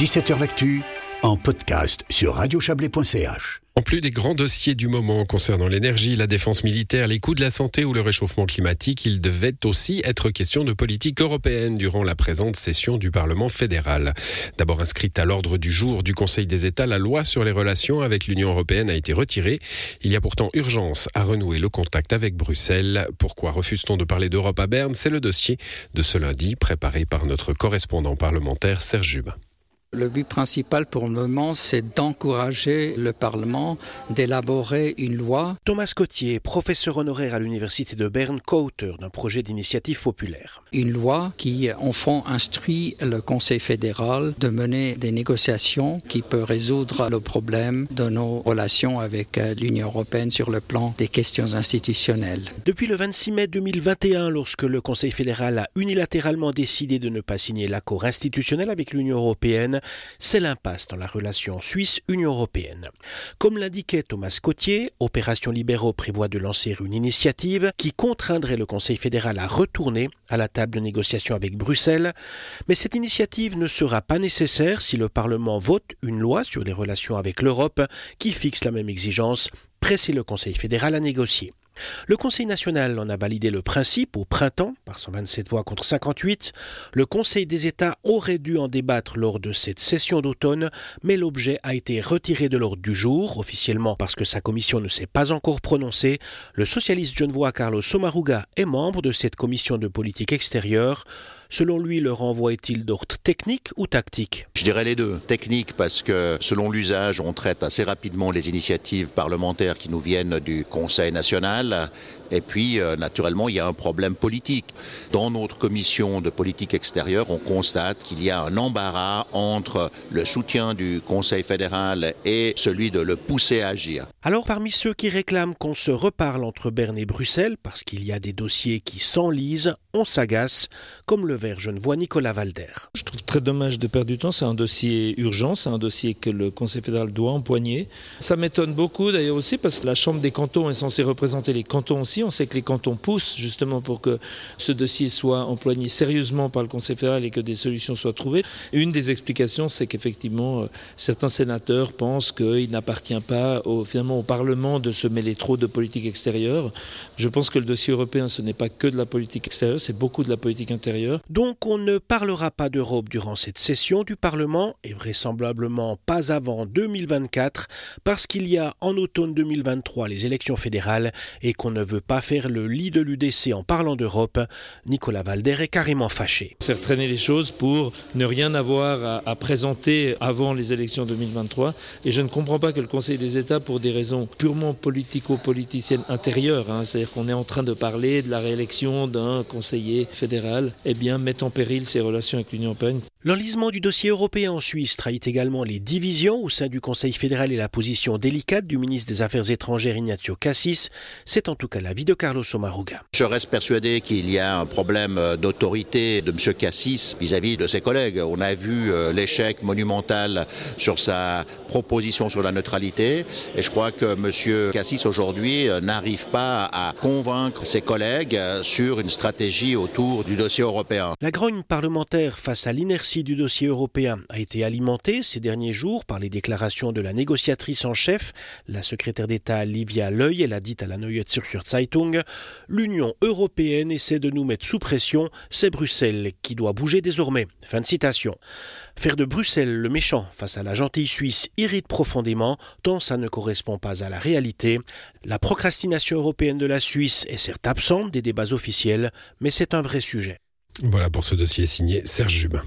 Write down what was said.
17h L'actu en podcast sur radiochablais.ch. En plus des grands dossiers du moment concernant l'énergie, la défense militaire, les coûts de la santé ou le réchauffement climatique, il devait aussi être question de politique européenne durant la présente session du Parlement fédéral. D'abord inscrite à l'ordre du jour du Conseil des États, la loi sur les relations avec l'Union européenne a été retirée. Il y a pourtant urgence à renouer le contact avec Bruxelles. Pourquoi refuse-t-on de parler d'Europe à Berne? C'est le dossier de ce lundi préparé par notre correspondant parlementaire Serge Jubin. Le but principal pour le moment, c'est d'encourager le Parlement d'élaborer une loi. Thomas Cotier, professeur honoraire à l'Université de Berne, co-auteur d'un projet d'initiative populaire. Une loi qui, en fond, instruit le Conseil fédéral de mener des négociations qui peuvent résoudre le problème de nos relations avec euh, l'Union européenne sur le plan des questions institutionnelles. Depuis le 26 mai 2021, lorsque le Conseil fédéral a unilatéralement décidé de ne pas signer l'accord institutionnel avec l'Union européenne, c'est l'impasse dans la relation Suisse-Union européenne. Comme l'indiquait Thomas Cotier, Opération Libéraux prévoit de lancer une initiative qui contraindrait le Conseil fédéral à retourner à la table de négociation avec Bruxelles, mais cette initiative ne sera pas nécessaire si le Parlement vote une loi sur les relations avec l'Europe qui fixe la même exigence, presser le Conseil fédéral à négocier. Le Conseil national en a validé le principe au printemps par 127 voix contre 58. Le Conseil des États aurait dû en débattre lors de cette session d'automne, mais l'objet a été retiré de l'ordre du jour, officiellement parce que sa commission ne s'est pas encore prononcée. Le socialiste genevois Carlos Somaruga est membre de cette commission de politique extérieure. Selon lui, le renvoi est-il d'ordre technique ou tactique? Je dirais les deux. Technique parce que selon l'usage, on traite assez rapidement les initiatives parlementaires qui nous viennent du Conseil national et puis, euh, naturellement, il y a un problème politique. Dans notre commission de politique extérieure, on constate qu'il y a un embarras entre le soutien du Conseil fédéral et celui de le pousser à agir. Alors, parmi ceux qui réclament qu'on se reparle entre Berne et Bruxelles, parce qu'il y a des dossiers qui s'enlisent, on s'agace, comme le vert genevois Nicolas Valder. Je trouve très dommage de perdre du temps. C'est un dossier urgent, c'est un dossier que le Conseil fédéral doit empoigner. Ça m'étonne beaucoup d'ailleurs aussi parce que la Chambre des cantons est censée représenter les cantons aussi. On sait que les cantons poussent justement pour que ce dossier soit empoigné sérieusement par le Conseil fédéral et que des solutions soient trouvées. Une des explications, c'est qu'effectivement, euh, certains sénateurs pensent qu'il n'appartient pas finalement au Parlement de se mêler trop de politique extérieure. Je pense que le dossier européen, ce n'est pas que de la politique extérieure, c'est beaucoup de la politique intérieure. Donc on ne parlera pas d'Europe durant cette session du Parlement et vraisemblablement pas avant 2024 parce qu'il y a en automne 2023 les élections fédérales et qu'on ne veut pas faire le lit de l'UDC en parlant d'Europe, Nicolas Valder est carrément fâché. Faire traîner les choses pour ne rien avoir à, présenter avant les élections 2023. Et je ne comprends pas que le Conseil des États, pour des raisons purement politico-politiciennes intérieures, hein, c'est-à-dire qu'on est en train de parler de la réélection d'un conseiller fédéral, eh bien, mette en péril ses relations avec l'Union européenne. L'enlisement du dossier européen en Suisse trahit également les divisions au sein du Conseil fédéral et la position délicate du ministre des Affaires étrangères Ignacio Cassis. C'est en tout cas l'avis de Carlos Somaruga. Je reste persuadé qu'il y a un problème euh, d'autorité de M. Cassis vis-à-vis de ses collègues. On a vu euh, l'échec monumental sur sa proposition sur la neutralité et je crois que M. Cassis aujourd'hui euh, n'arrive pas à convaincre ses collègues sur une stratégie autour du dossier européen. La grogne parlementaire face à l'inertie du dossier européen a été alimenté ces derniers jours par les déclarations de la négociatrice en chef, la secrétaire d'État Livia Leuil, elle a dit à la Neue Zürcher Zeitung L'Union européenne essaie de nous mettre sous pression, c'est Bruxelles qui doit bouger désormais. Fin de citation. Faire de Bruxelles le méchant face à la gentille Suisse irrite profondément, tant ça ne correspond pas à la réalité. La procrastination européenne de la Suisse est certes absente des débats officiels, mais c'est un vrai sujet. Voilà pour ce dossier signé Serge Jubin.